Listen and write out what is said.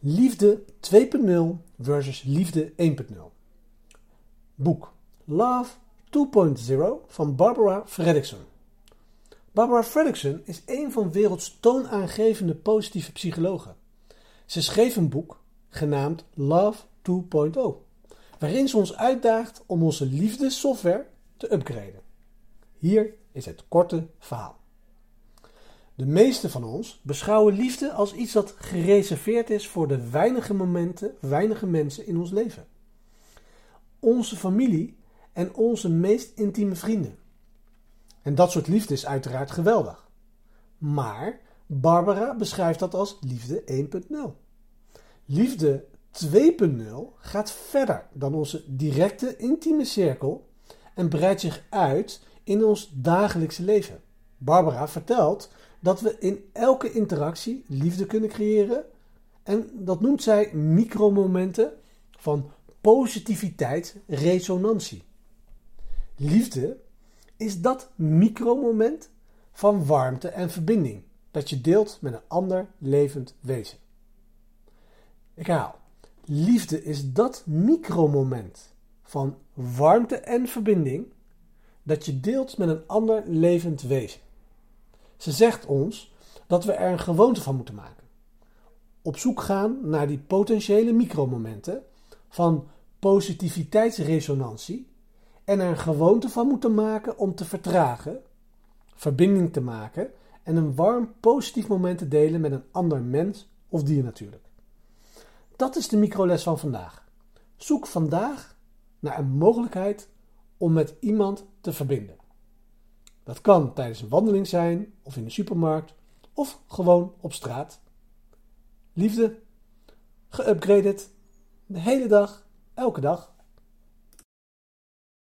Liefde 2.0 versus Liefde 1.0. Boek Love 2.0 van Barbara Fredrickson. Barbara Fredrickson is een van werelds toonaangevende positieve psychologen. Ze schreef een boek genaamd Love 2.0, waarin ze ons uitdaagt om onze liefdessoftware te upgraden. Hier is het korte verhaal. De meeste van ons beschouwen liefde als iets dat gereserveerd is voor de weinige momenten, weinige mensen in ons leven. Onze familie en onze meest intieme vrienden. En dat soort liefde is uiteraard geweldig. Maar Barbara beschrijft dat als liefde 1.0. Liefde 2.0 gaat verder dan onze directe intieme cirkel en breidt zich uit in ons dagelijkse leven. Barbara vertelt dat we in elke interactie liefde kunnen creëren. En dat noemt zij micromomenten van positiviteit, resonantie. Liefde is dat micromoment van warmte en verbinding dat je deelt met een ander levend wezen. Ik haal. Liefde is dat micromoment van warmte en verbinding dat je deelt met een ander levend wezen. Ze zegt ons dat we er een gewoonte van moeten maken. Op zoek gaan naar die potentiële micromomenten van positiviteitsresonantie en er een gewoonte van moeten maken om te vertragen, verbinding te maken en een warm positief moment te delen met een ander mens of dier natuurlijk. Dat is de microles van vandaag. Zoek vandaag naar een mogelijkheid om met iemand te verbinden. Dat kan tijdens een wandeling zijn, of in de supermarkt, of gewoon op straat. Liefde, geüpgraded, de hele dag, elke dag.